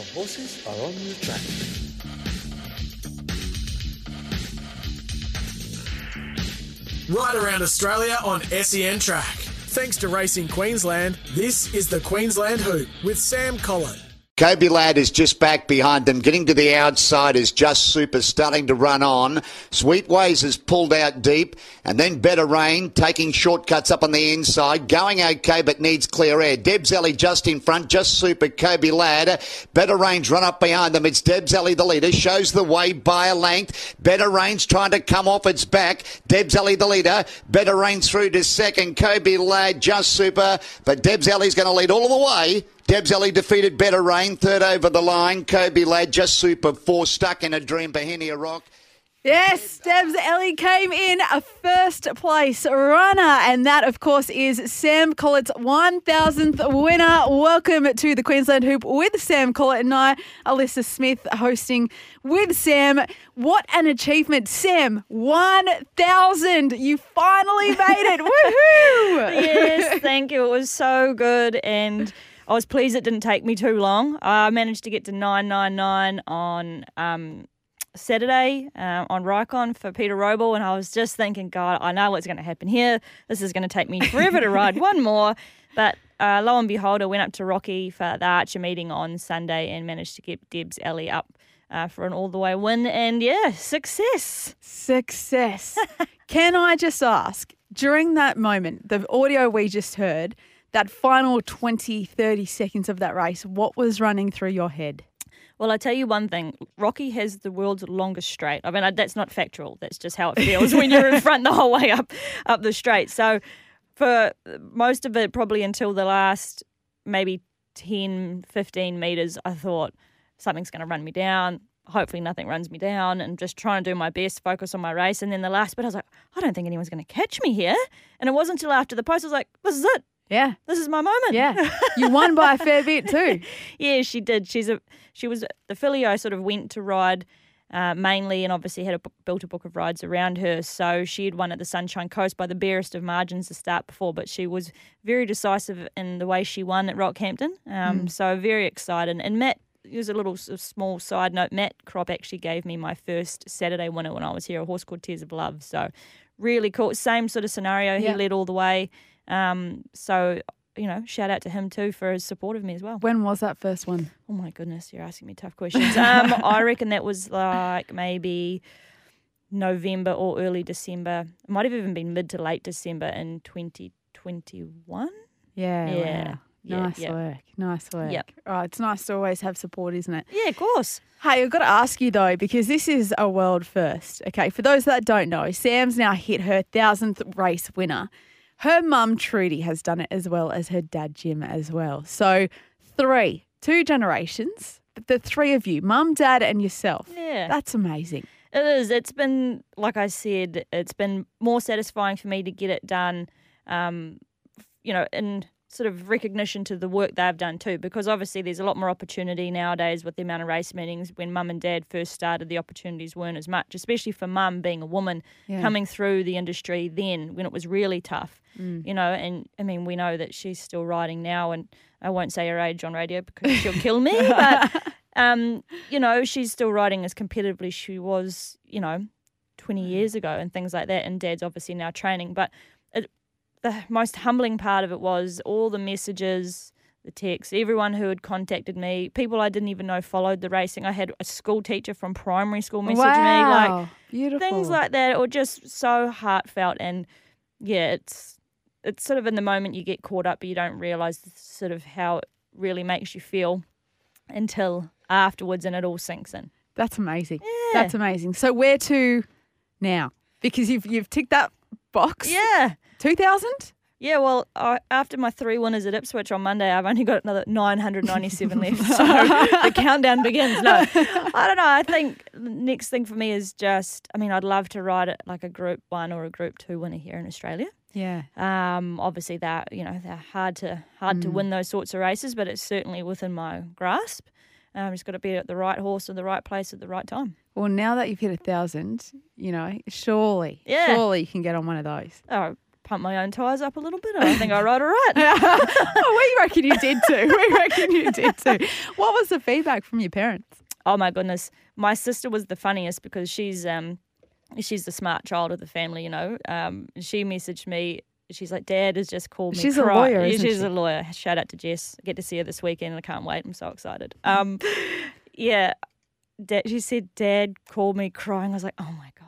The horses are on the track. Right around Australia on SEN Track. Thanks to Racing Queensland, this is the Queensland Hoop with Sam Collett. Kobe Ladd is just back behind them. Getting to the outside is just super starting to run on. Sweetways has pulled out deep. And then Better Rain taking shortcuts up on the inside. Going okay, but needs clear air. Debs Ellie just in front. Just super Kobe Ladd. Better Rain's run up behind them. It's Debs Ellie the leader. Shows the way by a length. Better Rain's trying to come off its back. Debs Ellie the leader. Better Rain through to second. Kobe Ladd just super. But Debs going to lead all the way. Debs Ellie defeated Better Rain, third over the line. Kobe Ladd just super four, stuck in a dream, Bohemia Rock. Yes, Debs Ellie came in a first place runner, and that, of course, is Sam Collett's 1000th winner. Welcome to the Queensland Hoop with Sam Collett and I, Alissa Smith, hosting with Sam. What an achievement, Sam! 1000! You finally made it! Woohoo! yes, thank you. It was so good, and I was pleased it didn't take me too long. I managed to get to 999 on um, Saturday uh, on Rycon for Peter Robl, and I was just thinking, God, I know what's going to happen here. This is going to take me forever to ride one more. But uh, lo and behold, I went up to Rocky for the Archer meeting on Sunday and managed to get Debs Ellie up uh, for an all the way win. And yeah, success. Success. Can I just ask, during that moment, the audio we just heard, that final 20, 30 seconds of that race, what was running through your head? Well, I tell you one thing: Rocky has the world's longest straight. I mean, that's not factual. That's just how it feels when you're in front the whole way up up the straight. So, for most of it, probably until the last maybe 10, 15 meters, I thought something's going to run me down. Hopefully, nothing runs me down, and just trying to do my best, focus on my race. And then the last bit, I was like, I don't think anyone's going to catch me here. And it wasn't until after the post, I was like, this is it. Yeah. This is my moment. Yeah. You won by a fair bit too. yeah, she did. She's a she was the filly I sort of went to ride uh, mainly, and obviously had a, built a book of rides around her. So she had won at the Sunshine Coast by the barest of margins to start before, but she was very decisive in the way she won at Rockhampton. Um, Mm. So very excited. And Matt. Here's a little small side note. Matt Kropp actually gave me my first Saturday winner when I was here, a horse called Tears of Love. So, really cool. Same sort of scenario. He Yeah. led all the way. Um, so, you know, shout out to him too for his support of me as well. When was that first one? Oh my goodness, you're asking me tough questions. Um, I reckon that was like maybe November or early December. It might have even been mid to late December in 2021. Yeah. Yeah. wow. Yeah, nice yeah. work. Nice work. Yep. Oh, it's nice to always have support, isn't it? Yeah, of course. Hey, I've got to ask you though, because this is a world first. Okay, for those that don't know, Sam's now hit her thousandth race winner. Her mum Trudy has done it as well as her dad Jim as well. So three, two generations, but the three of you, mum, dad, and yourself. Yeah. That's amazing. It is. It's been, like I said, it's been more satisfying for me to get it done, um, you know, in sort of recognition to the work they've done too, because obviously there's a lot more opportunity nowadays with the amount of race meetings. When mum and dad first started, the opportunities weren't as much, especially for mum being a woman Yeah. coming through the industry then when it was really tough, Mm. you know. And I mean, we know that she's still riding now, and I won't say her age on radio because she'll kill me, but um, you know, she's still riding as competitively as she was, you know, 20 years ago and things like that. And dad's obviously now training. But the most humbling part of it was all the messages, the texts, everyone who had contacted me, people I didn't even know followed the racing. I had a school teacher from primary school message me, like beautiful. things like that or just so heartfelt. And yeah, it's it's sort of in the moment you get caught up, but you don't realize sort of how it really makes you feel until afterwards and it all sinks in. That's amazing. Yeah. That's amazing. So where to now? Because you've you've ticked that box. Yeah. Two thousand. Yeah, well, I, after my three winners at Ipswich on Monday, I've only got another 997 left. So the countdown begins. No, I don't know. I think the next thing for me is just, I mean, I'd love to ride it like a Group 1 or a Group 2 winner here in Australia. Yeah. Um, obviously, that you know they're hard to hard to Mm. win those sorts of races, but it's certainly within my grasp. Um, just got to be at the right horse at the right place at the right time. Well, now that you've hit a thousand, you know, surely, Yeah. surely you can get on one of those. Oh, pump my own tyres up a little bit. I think I ride all right. oh, we reckon you did too. We reckon you did too. What was the feedback from your parents? Oh my goodness, my sister was the funniest because she's um she's the smart child of the family. You know, um, she messaged me. She's like, Dad has just called me. She's a lawyer, Yeah, she's she? a lawyer. Shout out to Jess. I get to see her this weekend, I can't wait. I'm so excited. Um, yeah, Dad, she said, Dad called me crying. I was like, Oh my god.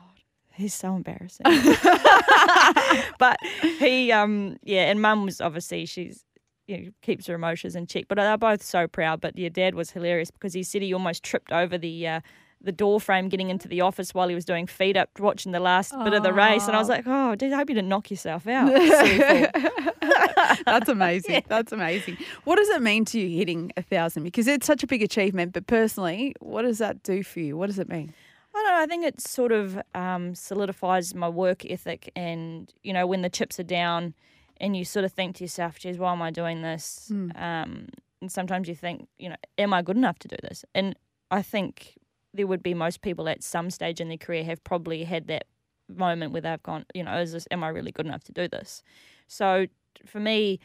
He's so embarrassing. but he, um, yeah, and mum was obviously, she's, you know, keeps her emotions in check. But they're both so proud. But your dad was hilarious because he said he almost tripped over the uh, the door frame getting into the office while he was doing feed up, watching the last bit of the race. And I was like, oh, dude, I hope you didn't knock yourself out. That's amazing. That's amazing. What does it mean to you hitting a thousand? Because it's such a big achievement. But personally, what does that do for you? What does it mean? I don't know. I think it sort of um, solidifies my work ethic, and you know, when the chips are down, and you sort of think to yourself, "Geez, why am I doing this?" Um, and sometimes you think, you know, am I good enough to do this? And I think there would be most people at some stage in their career have probably had that moment where they've gone, you know, is this? Am I really good enough to do this? So for me,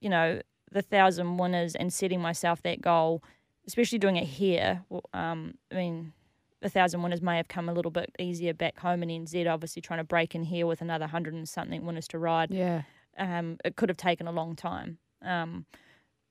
you know, the thousand winners and setting myself that goal, especially doing it here. well, Um, I mean, a thousand winners may have come a little bit easier back home in NZ. Obviously, trying to break in here with another hundred and something winners to ride, Yeah. um, it could have taken a long time. Um,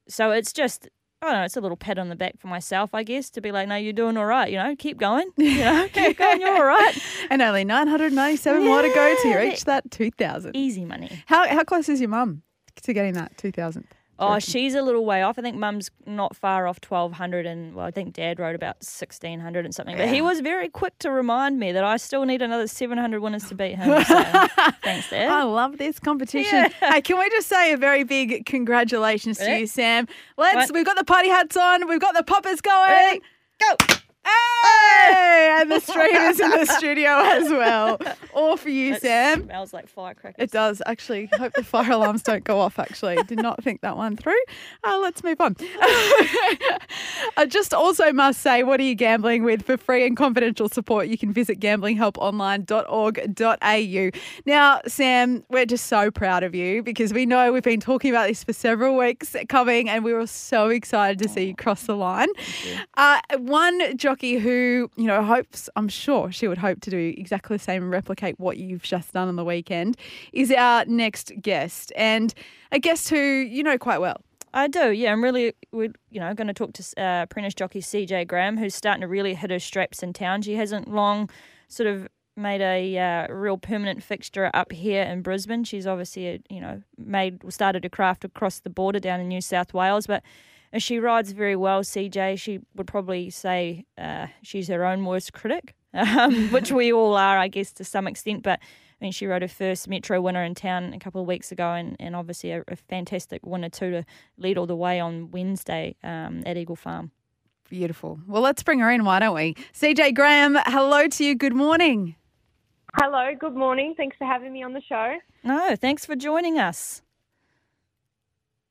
so it's just. I don't know, it's a little pat on the back for myself, I guess, to be like, no, you're doing all right, you know, keep going, you know, keep going, you're all right. And only 997 more to go to Yeah. reach that 2,000. Easy money. How, how close is your mum to getting that 2,000? Oh, she's a little way off. I think mum's not far off 1200 and well, I think dad wrote about 1600 and something. But he was very quick to remind me that I still need another 700 winners to beat him. So thanks, dad. I love this competition. Hey, can we just say a very big congratulations to Yeah. you, Sam? Let's. Right. We've got the party hats on. We've got the poppers going. Ready? Go. Hey! And the streamers in the studio as well. All for you, It Sam. smells like firecrackers. It does actually. Hope the fire alarms don't go off. Actually, did not think that one through. Uh, let's move on. I just also must say, what are you gambling with? For free and confidential support, you can visit gamblinghelponline.org.au. Now, Sam, we're just so proud of you because we know we've been talking about this for several weeks coming, and we were so excited to see you cross the line. Uh, one jockey who, you know, hopes, I'm sure she would hope to do exactly the same and replicate what you've just done on the weekend, is our next guest. And a guest who you know quite well. I do, yeah. I'm really, you know, going to talk to uh, apprentice jockey Cejay Graham, who's starting to really hit her straps in town. She hasn't long sort of made a uh, real permanent fixture up here in Brisbane. She's obviously, uh, you know, made started her craft across the border down in New South Wales, but uh, she rides very well. Cejay, she would probably say uh, she's her own worst critic, um, which we all are, I guess, to some extent. But I mean, she rode her first Metro winner in town a couple of weeks ago, and, and obviously a, a fantastic winner too to lead all the way on Wednesday um, at Eagle Farm. Beautiful. Well, let's bring her in, why don't we? Cejay Graham, hello to you. Good morning. Hello, good morning. Thanks for having me on the show. No, thanks for joining us.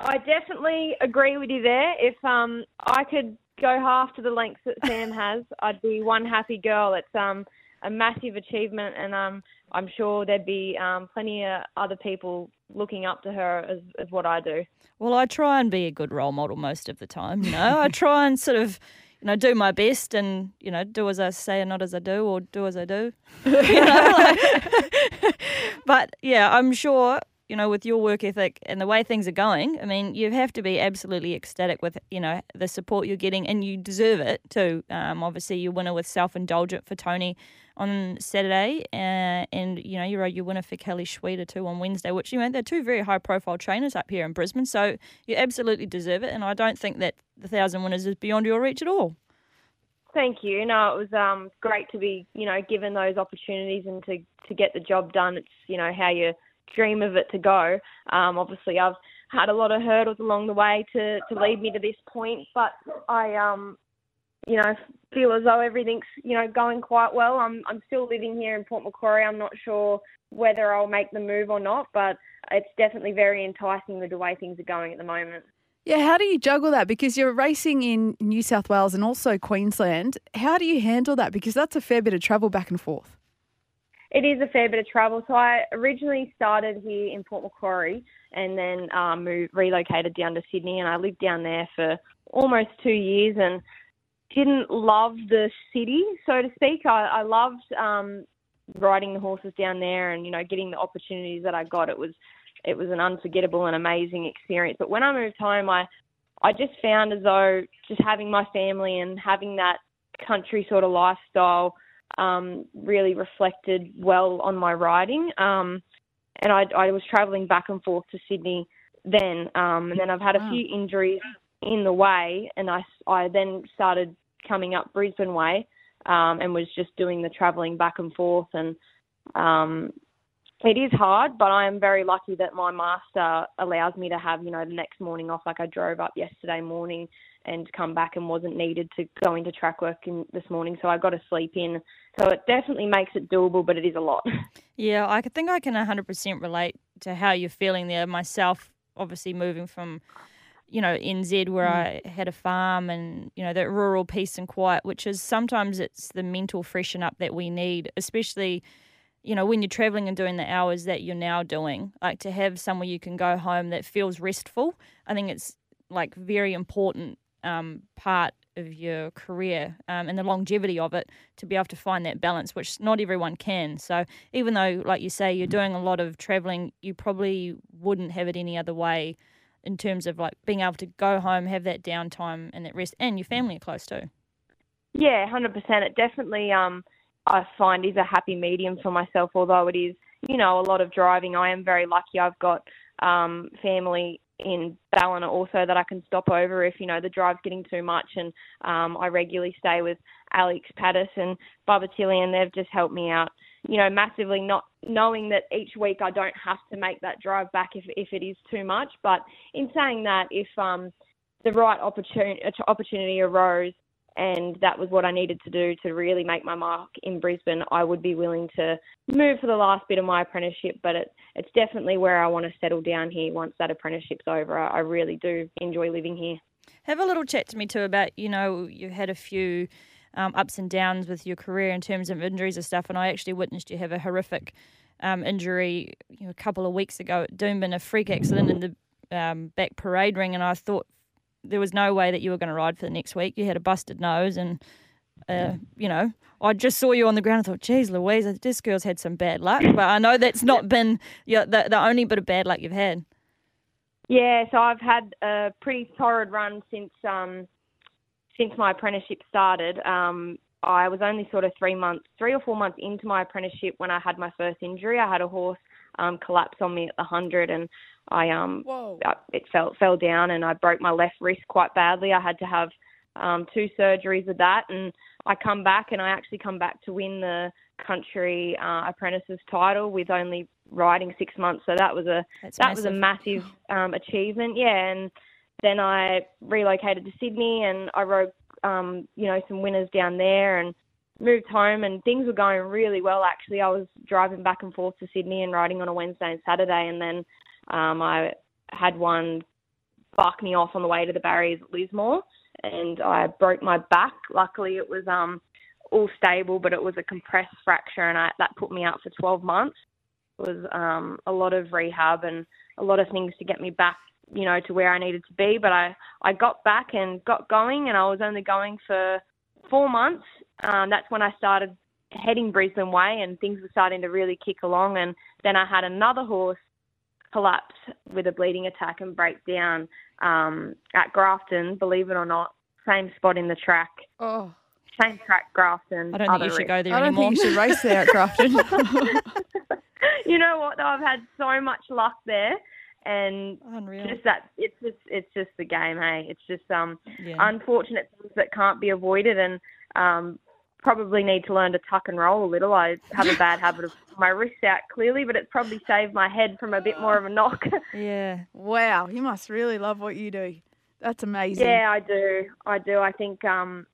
I definitely agree with you there. If um, I could go half to the lengths that Sam has, I'd be one happy girl. It's um, a massive achievement, and um, I'm sure there'd be um, plenty of other people looking up to her as, as what I do. Well, I try and be a good role model most of the time. You know, I try and sort of, you know, do my best and you know, do as I say and not as I do, or do as I do. you know, like- but yeah, I'm sure you know with your work ethic and the way things are going. I mean, you have to be absolutely ecstatic with you know the support you're getting, and you deserve it too. Um, obviously, you winner with self indulgent for Tony on Saturday, uh, and you know you rode your winner for Kelly Schweida too on Wednesday, which you know they're two very high profile trainers up here in Brisbane, so you absolutely deserve it. And I don't think that the thousand winners is beyond your reach at all. Thank you. No, it was um, great to be, you know, given those opportunities and to to get the job done. It's, you know, how you dream of it to go. Um, obviously, I've had a lot of hurdles along the way to to lead me to this point, but I, um, you know, feel as though everything's, you know, going quite well. I'm I'm still living here in Port Macquarie. I'm not sure whether I'll make the move or not, but it's definitely very enticing with the way things are going at the moment. Yeah, how do you juggle that? Because you're racing in New South Wales and also Queensland. How do you handle that? Because that's a fair bit of travel back and forth. It is a fair bit of travel. So I originally started here in Port Macquarie and then um, moved, relocated down to Sydney, and I lived down there for almost two years and didn't love the city, so to speak. I, I loved um, riding the horses down there and you know getting the opportunities that I got. It was it was an unforgettable and amazing experience. But when I moved home, I I just found as though just having my family and having that country sort of lifestyle um, really reflected well on my riding. Um, and I, I was travelling back and forth to Sydney then, um, and then I've had a few injuries in the way, and I, I then started coming up Brisbane way, um, and was just doing the travelling back and forth, and um, it is hard, but I am very lucky that my master allows me to have, you know, the next morning off. Like I drove up yesterday morning and come back and wasn't needed to go into track work in, this morning, so I got to sleep in. So it definitely makes it doable, but it is a lot. Yeah, I think I can 100% relate to how you're feeling there. Myself, obviously moving from, you know, NZ where mm. I had a farm and, you know, that rural peace and quiet, which is sometimes it's the mental freshen up that we need, especially, you know, when you're traveling and doing the hours that you're now doing. Like to have somewhere you can go home that feels restful. I think it's like very important um, part of your career um, and the longevity of it to be able to find that balance, which not everyone can. So even though, like you say, you're doing a lot of traveling, you probably wouldn't have it any other way in terms of like being able to go home, have that downtime and that rest, and your family are close too. Yeah, hundred percent. It definitely um I find is a happy medium for myself. Although it is, you know, a lot of driving. I am very lucky. I've got um family in Ballina also that I can stop over if you know the drive's getting too much. And um I regularly stay with Alex Pattis and Bubba Tilley, and they've just helped me out. You know, massively. Not knowing that each week I don't have to make that drive back if if it is too much. But in saying that, if um the right opportunity opportunity arose and that was what I needed to do to really make my mark in Brisbane, I would be willing to move for the last bit of my apprenticeship. But it, it's definitely where I want to settle down here once that apprenticeship's over. I, I really do enjoy living here. Have a little chat to me too about, you know, you had a few um, ups and downs with your career in terms of injuries and stuff, and I actually witnessed you have a horrific um, injury you know, a couple of weeks ago at Doomben, a freak accident in the um, back parade ring, and I thought there was no way that you were going to ride for the next week. You had a busted nose, and uh, you know, I just saw you on the ground. and thought, geez, Louise, this girl's had some bad luck. But I know that's not been yeah, the the only bit of bad luck you've had. Yeah, so I've had a pretty torrid run since um since my apprenticeship started. Um I was only sort of three months, three or four months into my apprenticeship when I had my first injury. I had a horse um, collapse on me at the hundred, and I um. I- it fell fell down, and I broke my left wrist quite badly. I had to have um, two surgeries of that, and I come back, and I actually come back to win the country uh, apprentices title with only riding six months. So that was a That's that was a massive. massive um, achievement. Yeah, and then I relocated to Sydney, and I rode um, you know some winners down there, and moved home, and things were going really well. Actually, I was driving back and forth to Sydney and riding on a Wednesday and Saturday, and then um, I had one bark me off on the way to the barriers at Lismore, and I broke my back. Luckily, it was um all stable, but it was a compressed fracture, and I, that put me out for 12 months. It was um a lot of rehab and a lot of things to get me back, you know, to where I needed to be. But I I got back and got going, and I was only going for four months. Um, that's when I started heading Brisbane way, and things were starting to really kick along. And then I had another horse collapse with a bleeding attack and break down um, at Grafton. Believe it or not, same spot in the track, Oh, same track, Grafton. I don't think other you should risk. go there I don't anymore. think you should race there at Grafton. you know what? Though I've had so much luck there, and Unreal. just that it's just it's just the game. Hey, it's just um Yeah. unfortunate things that can't be avoided, and um probably need to learn to tuck and roll a little. I have a bad habit of my wrist out clearly, but it's probably saved my head from a bit more of a knock. yeah. wow, you must really love what you do. That's amazing. Yeah, I do. I do. I think um,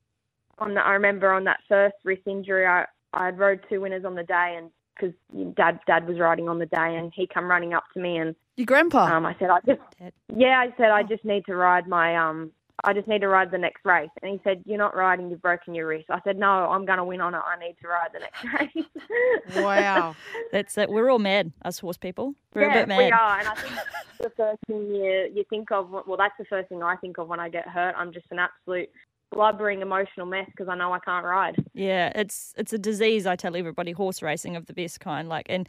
on the, I remember on that first wrist injury, I I rode two winners on the day, and because dad dad was riding on the day, and he come running up to me, and Your grandpa. um, I said I just Dad. yeah, I said I just need to ride my um I just need to ride the next race. And he said, You're not riding, you've broken your wrist. I said, No, I'm going to win on it. I need to ride the next race. Wow. That's it. We're all mad, us horse people. We're yeah, a bit mad. we are. And I think that's the first thing you, you think of. Well, that's the first thing I think of when I get hurt. I'm just an absolute blubbering emotional mess because I know I can't ride. Yeah, it's it's a disease. I tell everybody, horse racing of the best kind. Like, and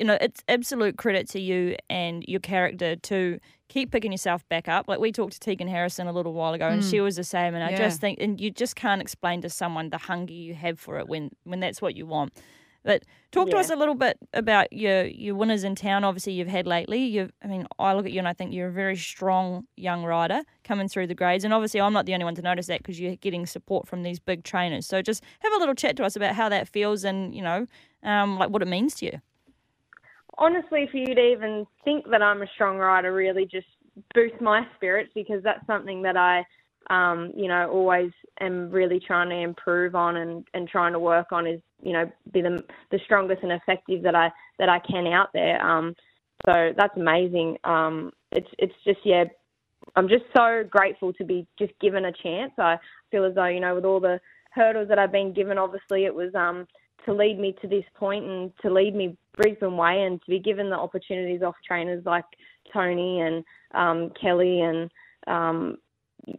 you know, it's absolute credit to you and your character to keep picking yourself back up. Like we talked to Tegan Harrison a little while ago, and she was the same. And I Yeah. just think, and you just can't explain to someone the hunger you have for it when when that's what you want. But talk to us a little bit about your your winners in town. Obviously, you've had lately. You, I mean, I look at you and I think you're a very strong young rider coming through the grades. And obviously, I'm not the only one to notice that because you're getting support from these big trainers. So just have a little chat to us about how that feels and you know, um, like what it means to you. Honestly, for you to even think that I'm a strong rider really just boosts my spirits because that's something that I, um, you know, always am really trying to improve on and, and trying to work on is, you know, be the the strongest and effective that I that I can out there. Um, so that's amazing. Um, it's it's just yeah, I'm just so grateful to be just given a chance. I feel as though you know with all the hurdles that I've been given, obviously it was um to lead me to this point and to lead me Brisbane way and to be given the opportunities off trainers like Tony and um, Kelly and um,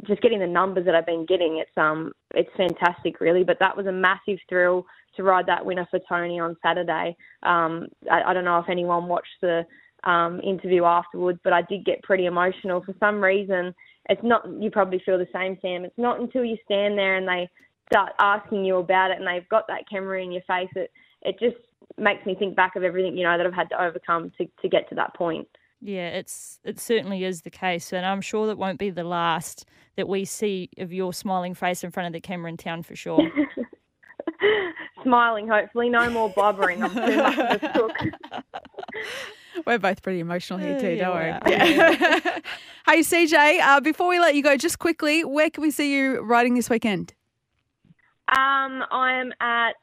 just getting the numbers that I've been getting. It's um it's fantastic really. But that was a massive thrill to ride that winner for Tony on Saturday. Um, I, I don't know if anyone watched the um, interview afterwards, but I did get pretty emotional for some reason. It's not. You probably feel the same, Sam. It's not until you stand there and they start asking you about it and they've got that camera in your face. It it just makes me think back of everything you know that I've had to overcome to to get to that point. Yeah, it's it certainly is the case, and I'm sure that won't be the last that we see of your smiling face in front of the camera in town for sure. Smiling, hopefully, no more blubbering. I'm too much of a cook. We're both pretty emotional here too, Yeah, don't we worry. Yeah. hey Cejay, uh, before we let you go, just quickly, where can we see you riding this weekend? Um, I'm at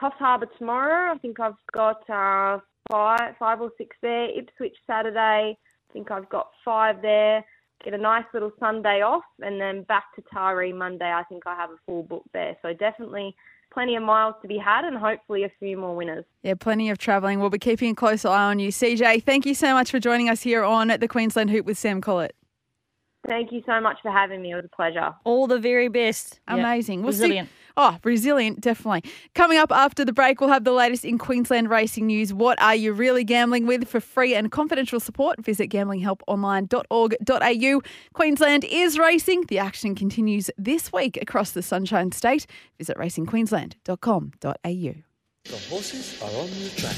Coffs Harbour tomorrow. I think I've got uh, five, five or six there. Ipswich Saturday. I think I've got five there. Get a nice little Sunday off, and then back to Taree Monday. I think I have a full book there. So definitely plenty of miles to be had, and hopefully a few more winners. Yeah, plenty of travelling. We'll be keeping a close eye on you. Cejay, thank you so much for joining us here on the Queensland Hoop with Sam Collett. Thank you so much for having me. It was a pleasure. All the very best. Yeah. Amazing. We'll see- Resilient. Oh, resilient, definitely. Coming up after the break, we'll have the latest in Queensland racing news. What are you really gambling with? For free and confidential support, visit gamblinghelponline.org.au. Queensland is racing. The action continues this week across the Sunshine State. Visit racingqueensland.com.au. The horses are on the track.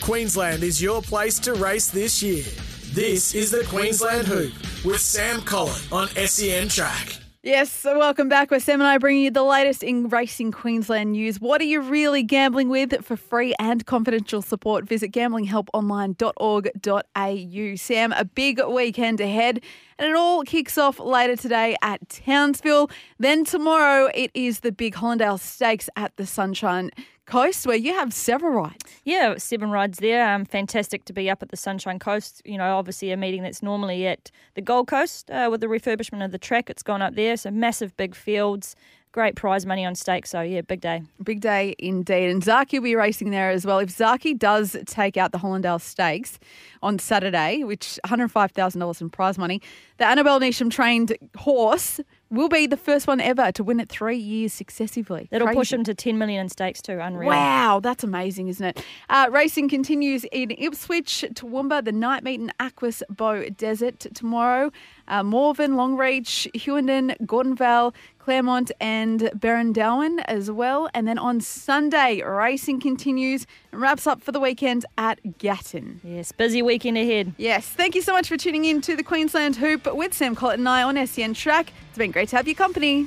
Queensland is your place to race this year. This is the Queensland Hoop with Sam Collett on SEN Track. Yes, so welcome back. We're Sam and I bringing you the latest in racing Queensland news. What are you really gambling with? For free and confidential support, visit gamblinghelponline.org.au. Sam, a big weekend ahead, and it all kicks off later today at Townsville. Then tomorrow, it is the big Hollindale Stakes at the Sunshine Coast, where you have several rides. Yeah, seven rides there. Um, fantastic to be up at the Sunshine Coast. You know, obviously a meeting that's normally at the Gold Coast uh, with the refurbishment of the track. It's gone up there. So massive big fields, great prize money on stake. So yeah, big day. Big day indeed. And Zaaki will be racing there as well. If Zaaki does take out the Hollindale Stakes on Saturday, which $105,000 in prize money, the Annabel Neasham trained horse will be the first one ever to win it three years successively. It'll push him to 10 million in stakes too. Unreal. Wow, that's amazing, isn't it? Uh, racing continues in Ipswich, Toowoomba, the night meet in Aquas Bow Desert tomorrow. Uh, Morven, Longreach, Hughenden, Gordonvale, Clermont, and Darwin as well. And then on Sunday, racing continues wraps up for the weekend at Gatton. Yes, busy weekend ahead. Yes, thank you so much for tuning in to the Queensland Hoop with Sam Collett and I on SEN Track. It's been great to have your company.